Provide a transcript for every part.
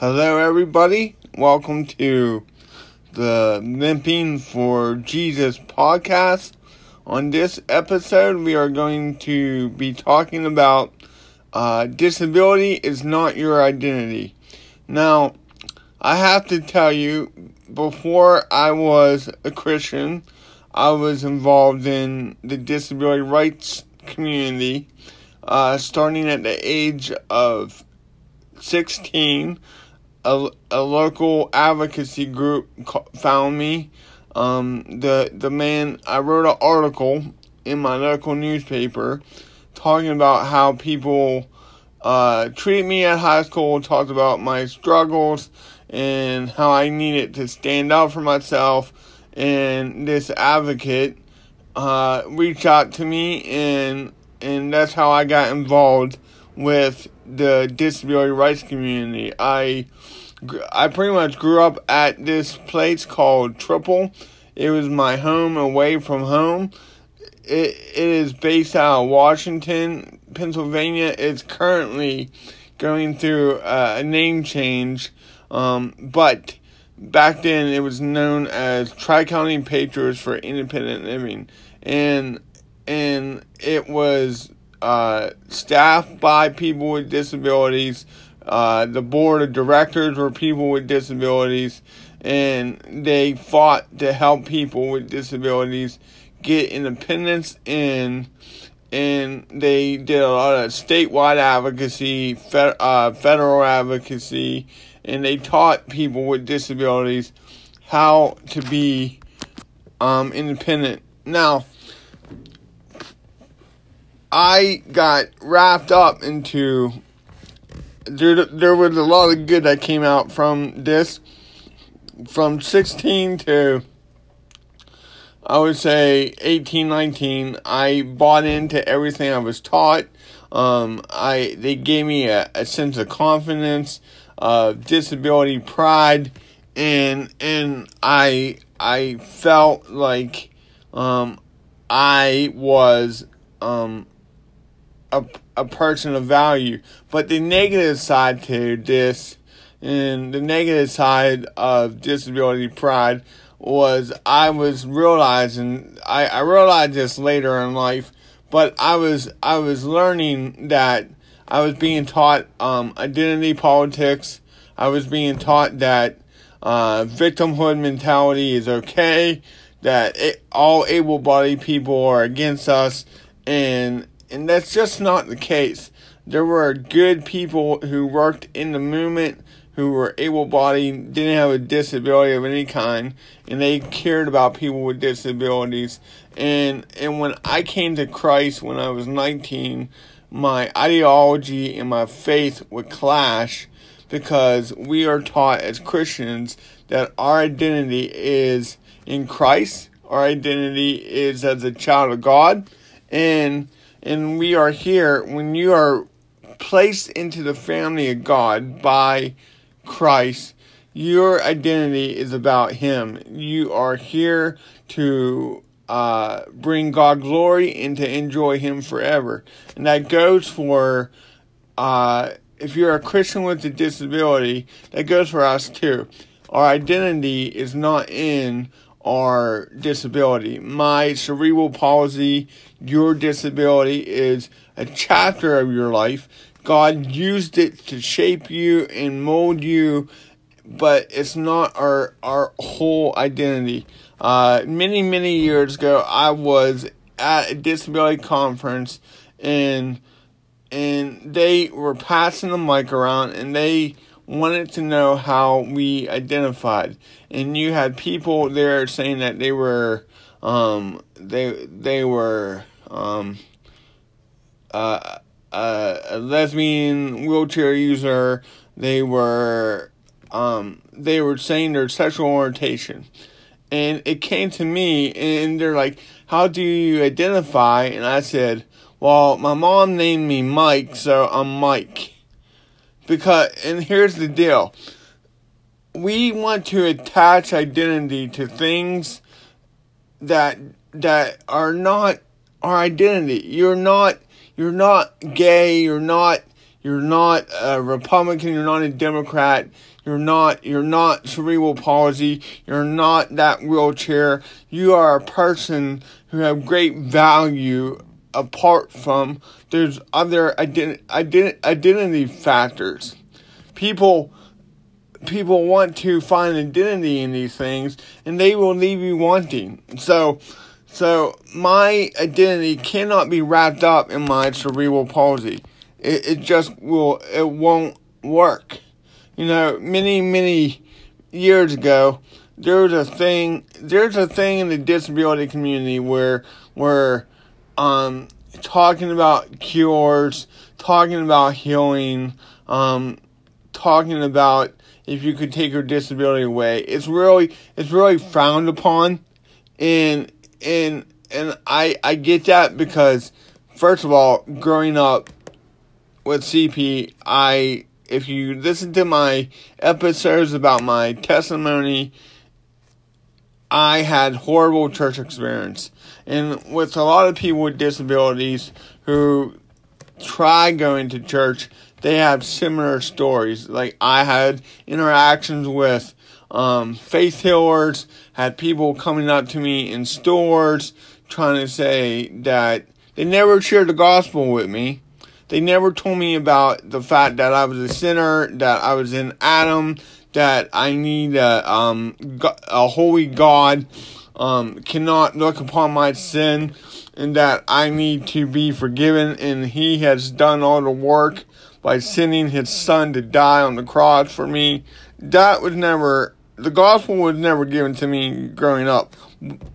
Hello, everybody. Welcome to the Limping for Jesus podcast. On this episode, we are going to be talking about uh, disability is not your identity. Now, I have to tell you, before I was a Christian, I was involved in the disability rights community, uh, starting at the age of 16 a, a local advocacy group found me. Um, the the man I wrote an article in my local newspaper talking about how people uh, treated me at high school, talked about my struggles and how I needed to stand up for myself. And this advocate uh, reached out to me, and and that's how I got involved with the disability rights community. I I pretty much grew up at this place called TRIPIL. It was my home away from home. It, it is based out of Washington, Pennsylvania. It's currently going through a name change, um, but back then it was known as Tri County Patriots for Independent Living, and and it was uh, staffed by people with disabilities. Uh, the board of directors were people with disabilities, and they fought to help people with disabilities get independence and and they did a lot of statewide advocacy, fed, uh, federal advocacy, and they taught people with disabilities how to be um, independent. Now, I got wrapped up into there. There was a lot of good that came out from this. From 16 to I would say 18, 19, I bought into everything I was taught. Um, I they gave me a, a sense of confidence, uh, disability pride, and and I I felt like um, I was um, a, a person of value. But the negative side to this, and the negative side of disability pride, was I was realizing I, I realized this later in life, but I was I was learning that I was being taught um, identity politics. I was being taught that uh, victimhood mentality is okay, that it, all able-bodied people are against us, and and that's just not the case. There were good people who worked in the movement who were able bodied, didn't have a disability of any kind, and they cared about people with disabilities. And and when I came to Christ when I was 19, my ideology and my faith would clash because we are taught as Christians that our identity is in Christ. Our identity is as a child of God. And and we are here when you are placed into the family of God by Christ. Your identity is about Him. You are here to uh, bring God glory and to enjoy Him forever. And that goes for uh, if you're a Christian with a disability, that goes for us too. Our identity is not in our disability. My cerebral palsy, your disability is a chapter of your life. God used it to shape you and mold you, but it's not our our whole identity. Uh, many many years ago, I was at a disability conference and and they were passing the mic around and they wanted to know how we identified, and you had people there saying that they were um, they they were um, uh, uh, a lesbian wheelchair user. They were um, they were saying their sexual orientation, and it came to me, and they're like, "How do you identify?" And I said, "Well, my mom named me Mike, so I'm Mike." Because, and here's the deal we want to attach identity to things that that are not our identity. You're not you're not gay, you're not You're not a Republican. You're not a Democrat. You're not. You're not cerebral palsy. You're not that wheelchair. You are a person who have great value apart from there's other identi- identi- identity factors. People people want to find identity in these things and they will leave you wanting. So so my identity cannot be wrapped up in my cerebral palsy. It, it just will it won't work. You know, many many years ago there's a thing there's a thing in the disability community where where um talking about cures, talking about healing, um, talking about if you could take your disability away. It's really it's really frowned upon, and and and I I get that because first of all, growing up with CP, I if you listen to my episodes about my testimony, I had horrible church experience. And with a lot of people with disabilities who try going to church, they have similar stories. Like I had interactions with um, faith healers, had people coming up to me in stores trying to say that they never shared the gospel with me. They never told me about the fact that I was a sinner, that I was in Adam, that I need a, um, a holy God um, cannot look upon my sin and that I need to be forgiven, and He has done all the work by sending His Son to die on the cross for me. That was never, the gospel was never given to me growing up.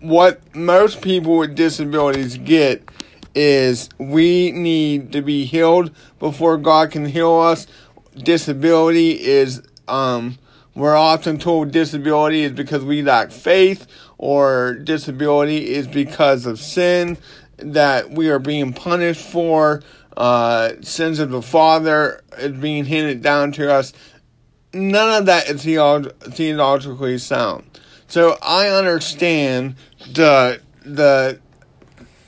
What most people with disabilities get is we need to be healed before God can heal us. Disability is, um, we're often told disability is because we lack faith or disability is because of sin that we are being punished for. Uh, sins of the Father is being handed down to us. None of that is theolog- theologically sound. So I understand the the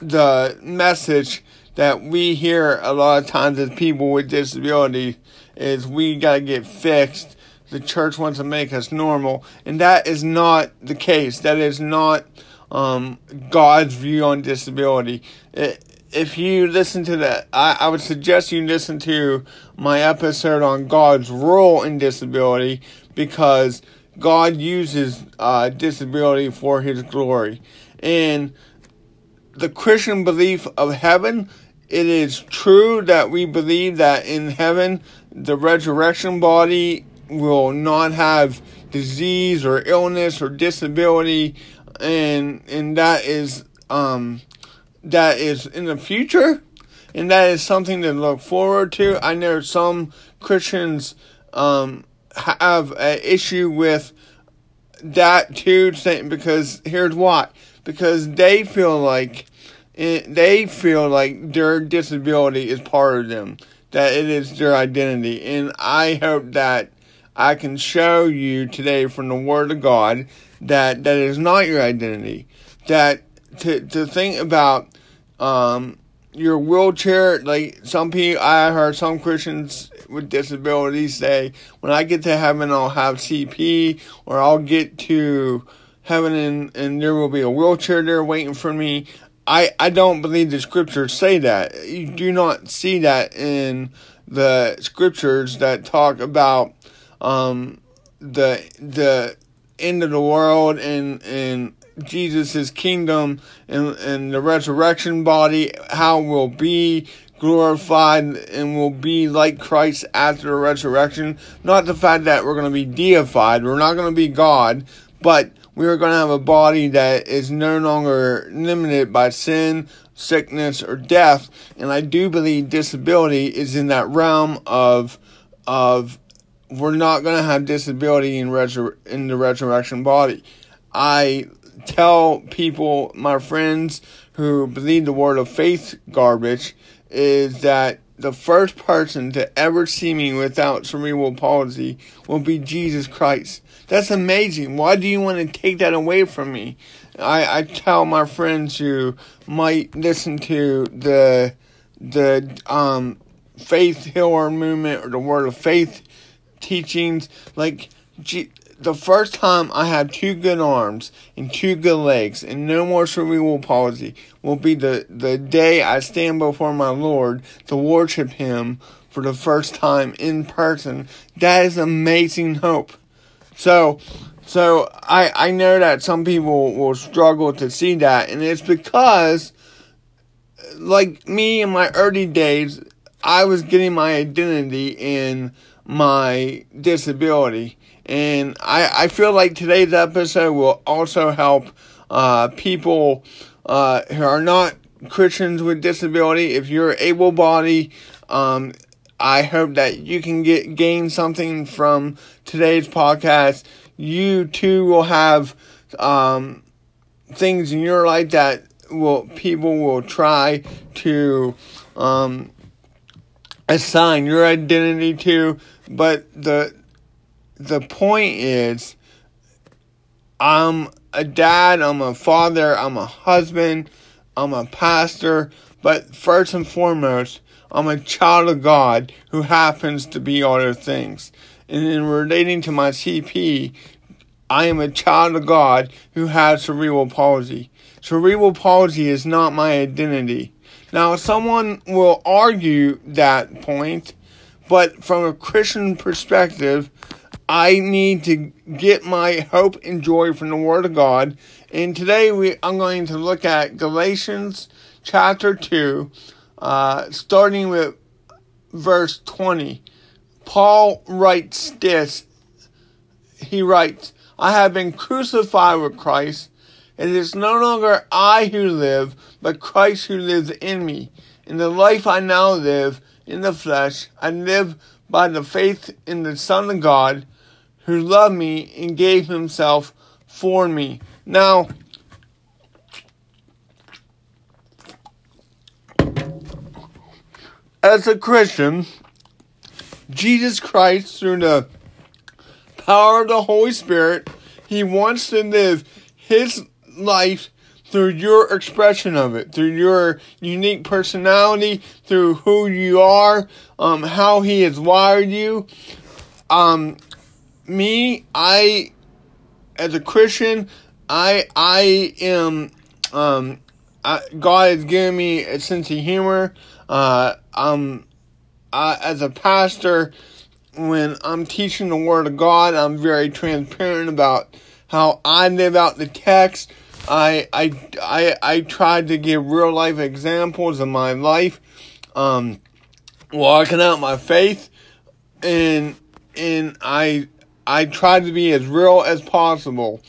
the message that we hear a lot of times as people with disabilities is we gotta get fixed the church wants to make us normal, and that is not the case. That is not um, God's view on disability. If you listen to that, I, I would suggest you listen to my episode on God's role in disability because God uses uh, disability for His glory. And the Christian belief of heaven, it is true that we believe that in heaven the resurrection body will not have disease or illness or disability and and that is um that is in the future and that is something to look forward to. I know some christians um have an issue with that too because here's why. Because they feel like they feel like their disability is part of them that it is their identity. And i hope that I can show you today from the Word of God that that is not your identity. That to to think about um, your wheelchair, like some people, I heard some Christians with disabilities say, when I get to heaven, I'll have CP, or I'll get to heaven and, and there will be a wheelchair there waiting for me. I, I don't believe the scriptures say that. You do not see that in the scriptures that talk about um, the the end of the world and and Jesus' kingdom and, and the resurrection body, how we'll be glorified and will be like Christ after the resurrection. Not the fact that we're going to be deified, we're not going to be God, but we are going to have a body that is no longer limited by sin, sickness, or death. And I do believe disability is in that realm of of we're not going to have disability in, resur- in the resurrection body. I tell people, my friends who believe the word of faith garbage, is that the first person to ever see me without cerebral palsy will be Jesus Christ. That's amazing. Why do you want to take that away from me? I, I tell my friends who might listen to the the um faith healer movement or the word of faith teachings. Like, the first time I have two good arms and two good legs and no more cerebral palsy will be the, the day I stand before my Lord to worship Him for the first time in person. That is amazing hope. So, so I, I know that some people will struggle to see that, and it's because, like me in my early days, I was getting my identity in my disability. And I, I feel like today's episode will also help uh, people uh, who are not Christians with disability. If you're able bodied, um, I hope that you can get gain something from today's podcast. You too will have um, things in your life that will people will try to um, assign your identity to, but the the point is, I'm a dad, I'm a father, I'm a husband, I'm a pastor, but first and foremost, I'm a child of God who happens to be other things. And in relating to my CP, I am a child of God who has cerebral palsy. Cerebral palsy is not my identity. Now, someone will argue that point, but from a Christian perspective, I need to get my hope and joy from the Word of God. And today we I'm going to look at Galatians chapter 2, uh, starting with verse 20. Paul writes this. He writes, I have been crucified with Christ. It is no longer I who live, but Christ who lives in me. In the life I now live in the flesh, I live by the faith in the Son of God who loved me and gave himself for me. Now, as a Christian, Jesus Christ, through the power of the Holy Spirit, He wants to live His life through your expression of it, through your unique personality, through who you are, um, how He has wired you. Um, me, I, as a Christian, I I am um, I, God has given me a sense of humor. Uh, um, I, as a pastor, when I'm teaching the Word of God, I'm very transparent about how I live out the text. I I I I try to give real life examples of my life, um, walking out my faith, and and I I try to be as real as possible.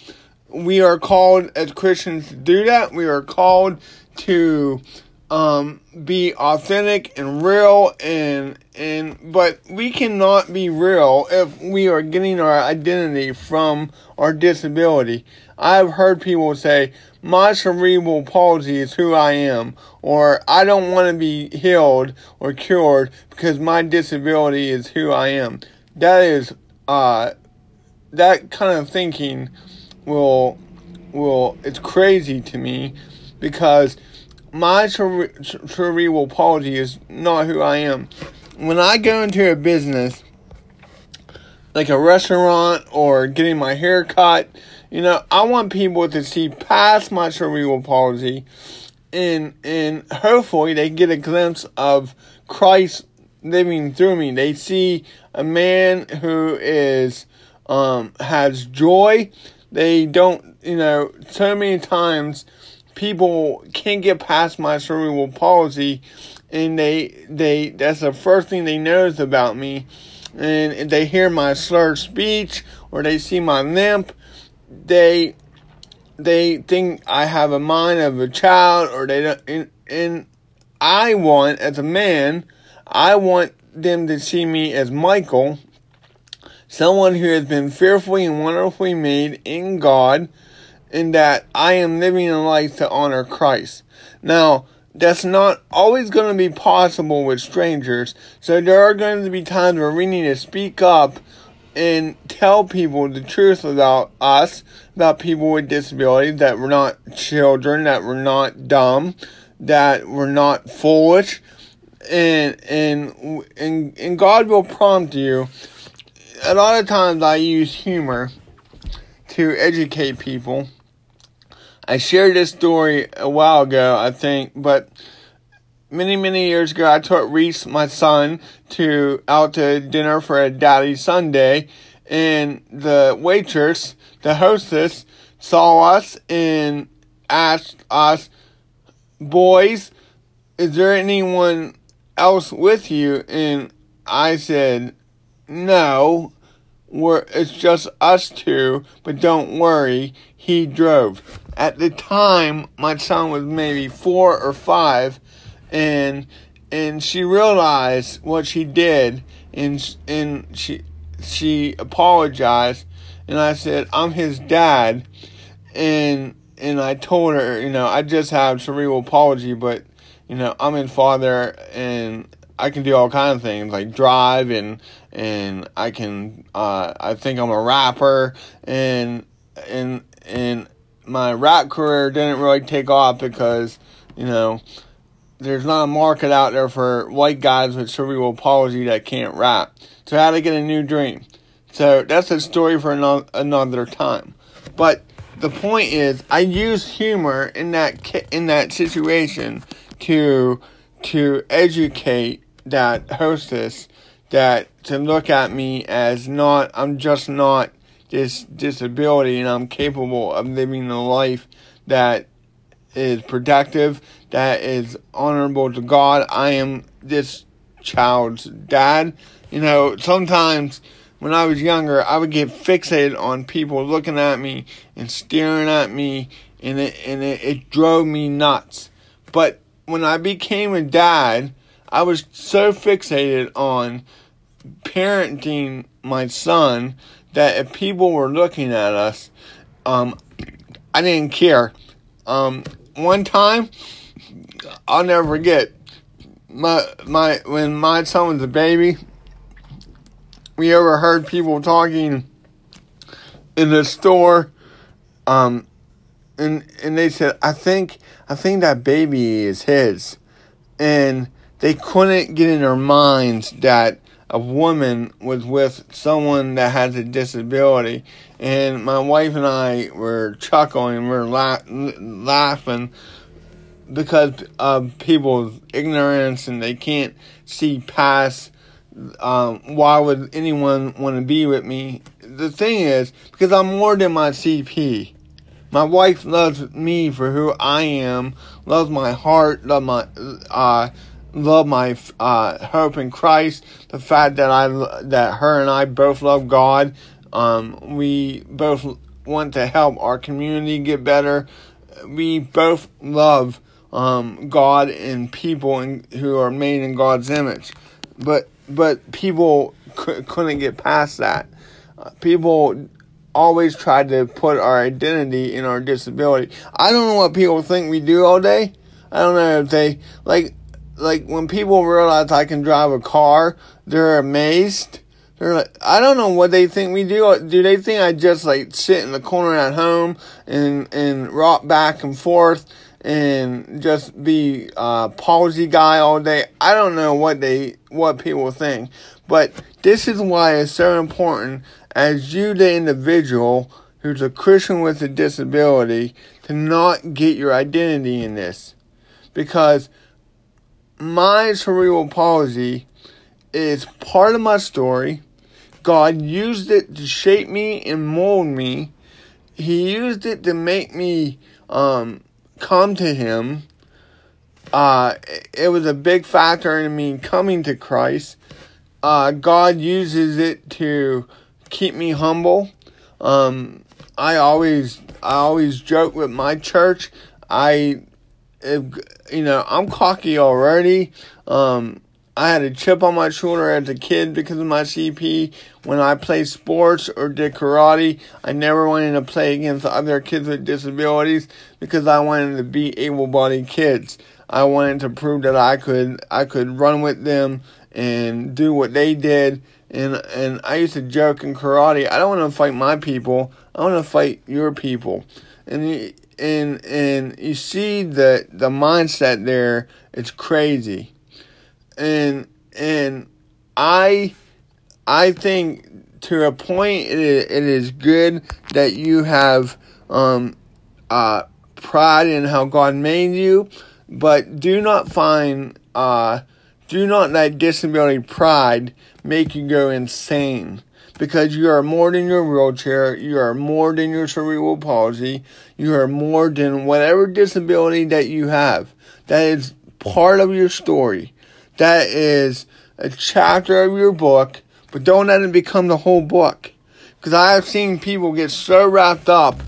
We are called as Christians to do that. We are called to um, be authentic and real and and but we cannot be real if we are getting our identity from our disability. I've heard people say, my cerebral palsy is who I am, or I don't want to be healed or cured because my disability is who I am. That is, uh, that kind of thinking will, will, it's crazy to me because my cerebral palsy is not who I am. When I go into a business, like a restaurant or getting my hair cut, you know, I want people to see past my cerebral palsy and and hopefully they get a glimpse of Christ living through me. They see a man who is um has joy. They don't, you know, so many times people can't get past my cerebral palsy and they they that's the first thing they notice about me and they hear my slurred speech or they see my limp they they think I have a mind of a child or they don't and, and I want as a man I want them to see me as Michael someone who has been fearfully and wonderfully made in God in that I am living a life to honor Christ. Now, that's not always going to be possible with strangers, so there are going to be times where we need to speak up and tell people the truth about us, about people with disabilities, that we're not children, that we're not dumb, that we're not foolish, and and and and God will prompt you. A lot of times I use humor to educate people. I shared this story a while ago, I think, but many many years ago I took Reese, my son, to out to dinner for a daddy Sunday, and the waitress, the hostess, saw us and asked us, "Boys, is there anyone else with you?" And I said, "No." We're, it's just us two, but don't worry, he drove. At the time, my son was maybe four or five, and and she realized what she did, and and she she apologized, and I said I'm his dad, and and I told her, you know, I just have cerebral palsy, but you know, I'm in father, and I can do all kinds of things like drive and and I can uh, I think I'm a rapper and and and my rap career didn't really take off because you know there's not a market out there for white guys with cerebral palsy that can't rap. So had to get a new dream. So that's a story for another time. But the point is, I use humor in that in that situation to to educate that hostess that to look at me as not I'm just not this disability and I'm capable of living a life that is productive, that is honorable to God. I am this child's dad. You know, sometimes when I was younger, I would get fixated on people looking at me and staring at me, and it and it, it drove me nuts. But when I became a dad, I was so fixated on parenting my son that if people were looking at us, um, I didn't care. Um, one time, I'll never forget my my when my son was a baby. We overheard people talking in the store, um, and and they said, "I think I think that baby is his," and they couldn't get in their minds that a woman was with someone that has a disability. And my wife and I were chuckling, we were la- laughing because of people's ignorance and they can't see past. Um, why would anyone want to be with me? The thing is, because I'm more than my CP. My wife loves me for who I am, loves my heart, loves my uh, love my uh, hope in Christ. The fact that I that her and I both love God. Um, we both want to help our community get better. We both love um, God and people in, who are made in God's image, but but people c- couldn't get past that. Uh, people always tried to put our identity in our disability. I don't know what people think we do all day. I don't know if they like like when people realize I can drive a car, they're amazed. They're like, I don't know what they think we do. Do they think I just like sit in the corner at home and and rock back and forth and just be a palsy guy all day? I don't know what they what people think, but this is why it's so important as you, the individual who's a Christian with a disability, to not get your identity in this, because my cerebral palsy is part of my story. God used it to shape me and mold me. He used it to make me um, come to Him. Uh, it was a big factor in me coming to Christ. Uh, God uses it to keep me humble. Um, I always, I always joke with my church. I if, you know, I'm cocky already. Um, I had a chip on my shoulder as a kid because of my CP. When I played sports or did karate, I never wanted to play against other kids with disabilities because I wanted to be able-bodied kids. I wanted to prove that I could I could run with them and do what they did. And and I used to joke in karate. I don't want to fight my people. I want to fight your people. And and and you see the the mindset there it's crazy. And and I I think to a point it it is good that you have um, uh, pride in how God made you, but do not find uh, do not let disability pride make you go insane because you are more than your wheelchair, you are more than your cerebral palsy, you are more than whatever disability that you have. That is part of your story. That is a chapter of your book, but don't let it become the whole book. Because I have seen people get so wrapped up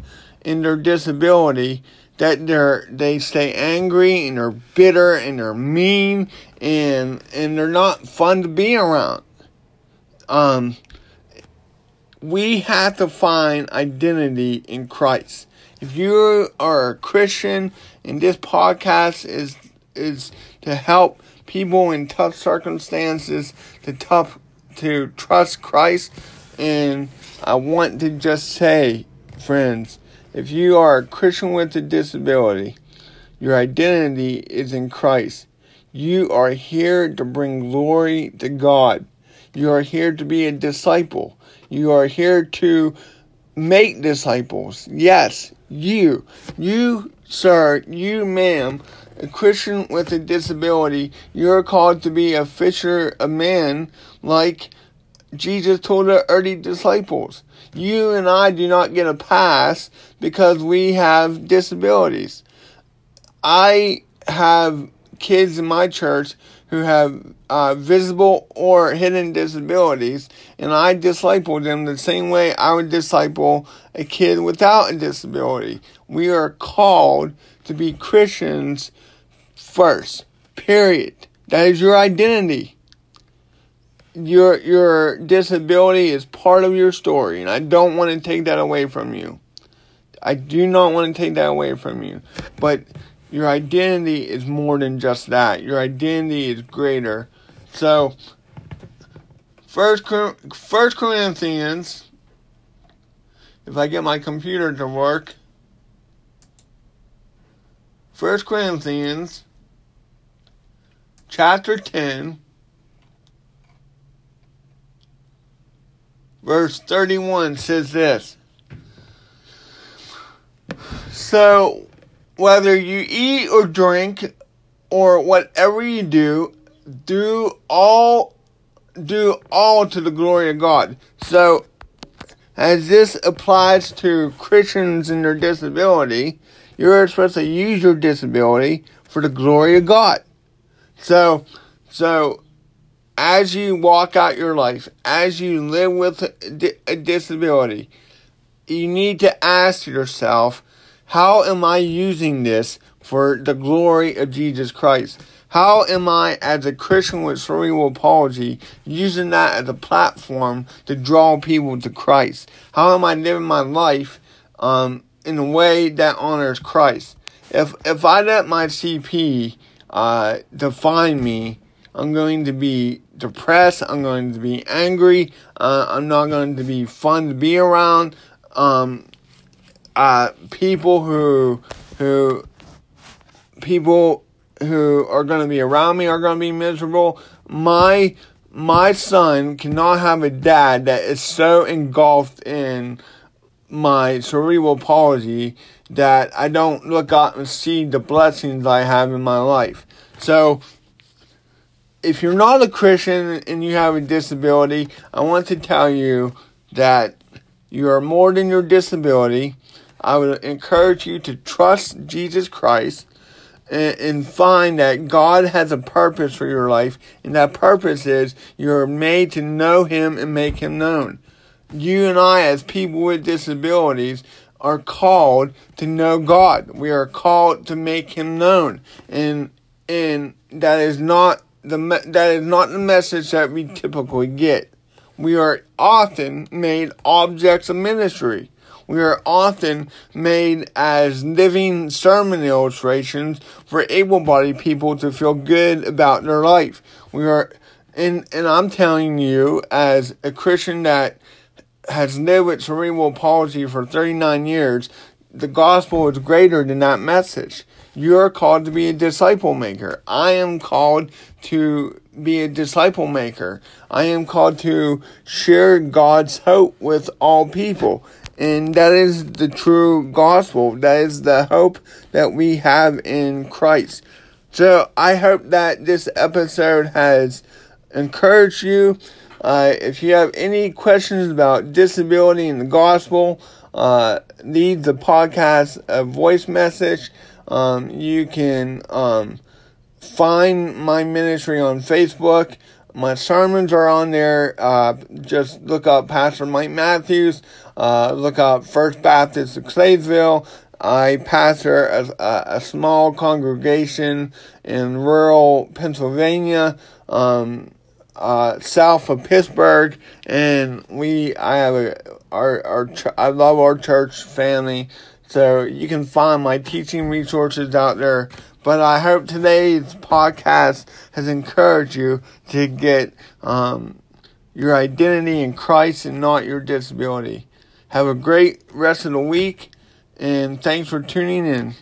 in their disability that they're they stay angry and they're bitter and they're mean and and they're not fun to be around. Um, we have to find identity in Christ. If you are a Christian and this podcast is is to help people in tough circumstances to tough to trust Christ and I want to just say friends if you are a Christian with a disability your identity is in Christ you are here to bring glory to God you are here to be a disciple you are here to make disciples. Yes, you, you, sir, you, ma'am, a Christian with a disability, you're called to be a fisher of men like Jesus told the early disciples. You and I do not get a pass because we have disabilities. I have kids in my church who have uh, visible or hidden disabilities, and I disciple them the same way I would disciple a kid without a disability. We are called to be Christians first, period. That is your identity. Your your disability is part of your story, and I don't want to take that away from you. I do not want to take that away from you. But your identity is more than just that. Your identity is greater. So, First, First Corinthians, if I get my computer to work, First Corinthians, chapter 10, verse 31 says this. So, whether you eat or drink or whatever you do, do all do all to the glory of God. So as this applies to Christians and their disability, you're supposed to use your disability for the glory of God. So so as you walk out your life, as you live with a disability, you need to ask yourself, how am I using this for the glory of Jesus Christ? How am I, as a Christian with cerebral palsy, using that as a platform to draw people to Christ? How am I living my life um, in a way that honors Christ? If if I let my CP uh, define me, I'm going to be depressed. I'm going to be angry. Uh, I'm not going to be fun to be around. Um, uh, people who who people who are going to be around me are going to be miserable. My my son cannot have a dad that is so engulfed in my cerebral palsy that I don't look up and see the blessings I have in my life. So, if you're not a Christian and you have a disability, I want to tell you that you are more than your disability. I would encourage you to trust Jesus Christ and, and find that God has a purpose for your life, and that purpose is you're made to know Him and make Him known. You and I, as people with disabilities, are called to know God. We are called to make Him known, and and that is not the that is not the message that we typically get. We are often made objects of ministry we are often made as living sermon illustrations for able bodied people to feel good about their life. We are, and, and I'm telling you, as a Christian that has lived with cerebral palsy for 39 years, the gospel is greater than that message. You're called to be a disciple maker. I am called to be a disciple maker. I am called to share God's hope with all people. And that is the true gospel. That is the hope that we have in Christ. So I hope that this episode has encouraged you. Uh, if you have any questions about disability and the gospel, uh, leave the podcast a voice message. Um, you can um, find my ministry on Facebook. My sermons are on there. Uh, just look up Pastor Mike Matthews. Uh, look up First Baptist of Claysville. I pastor a, a, a, small congregation in rural Pennsylvania, um, uh, south of Pittsburgh, and we I have a our our I love our church family. So you can find my teaching resources out there. But I hope today's podcast has encouraged you to get um, your identity in Christ and not your disability. Have a great rest of the week, and thanks for tuning in.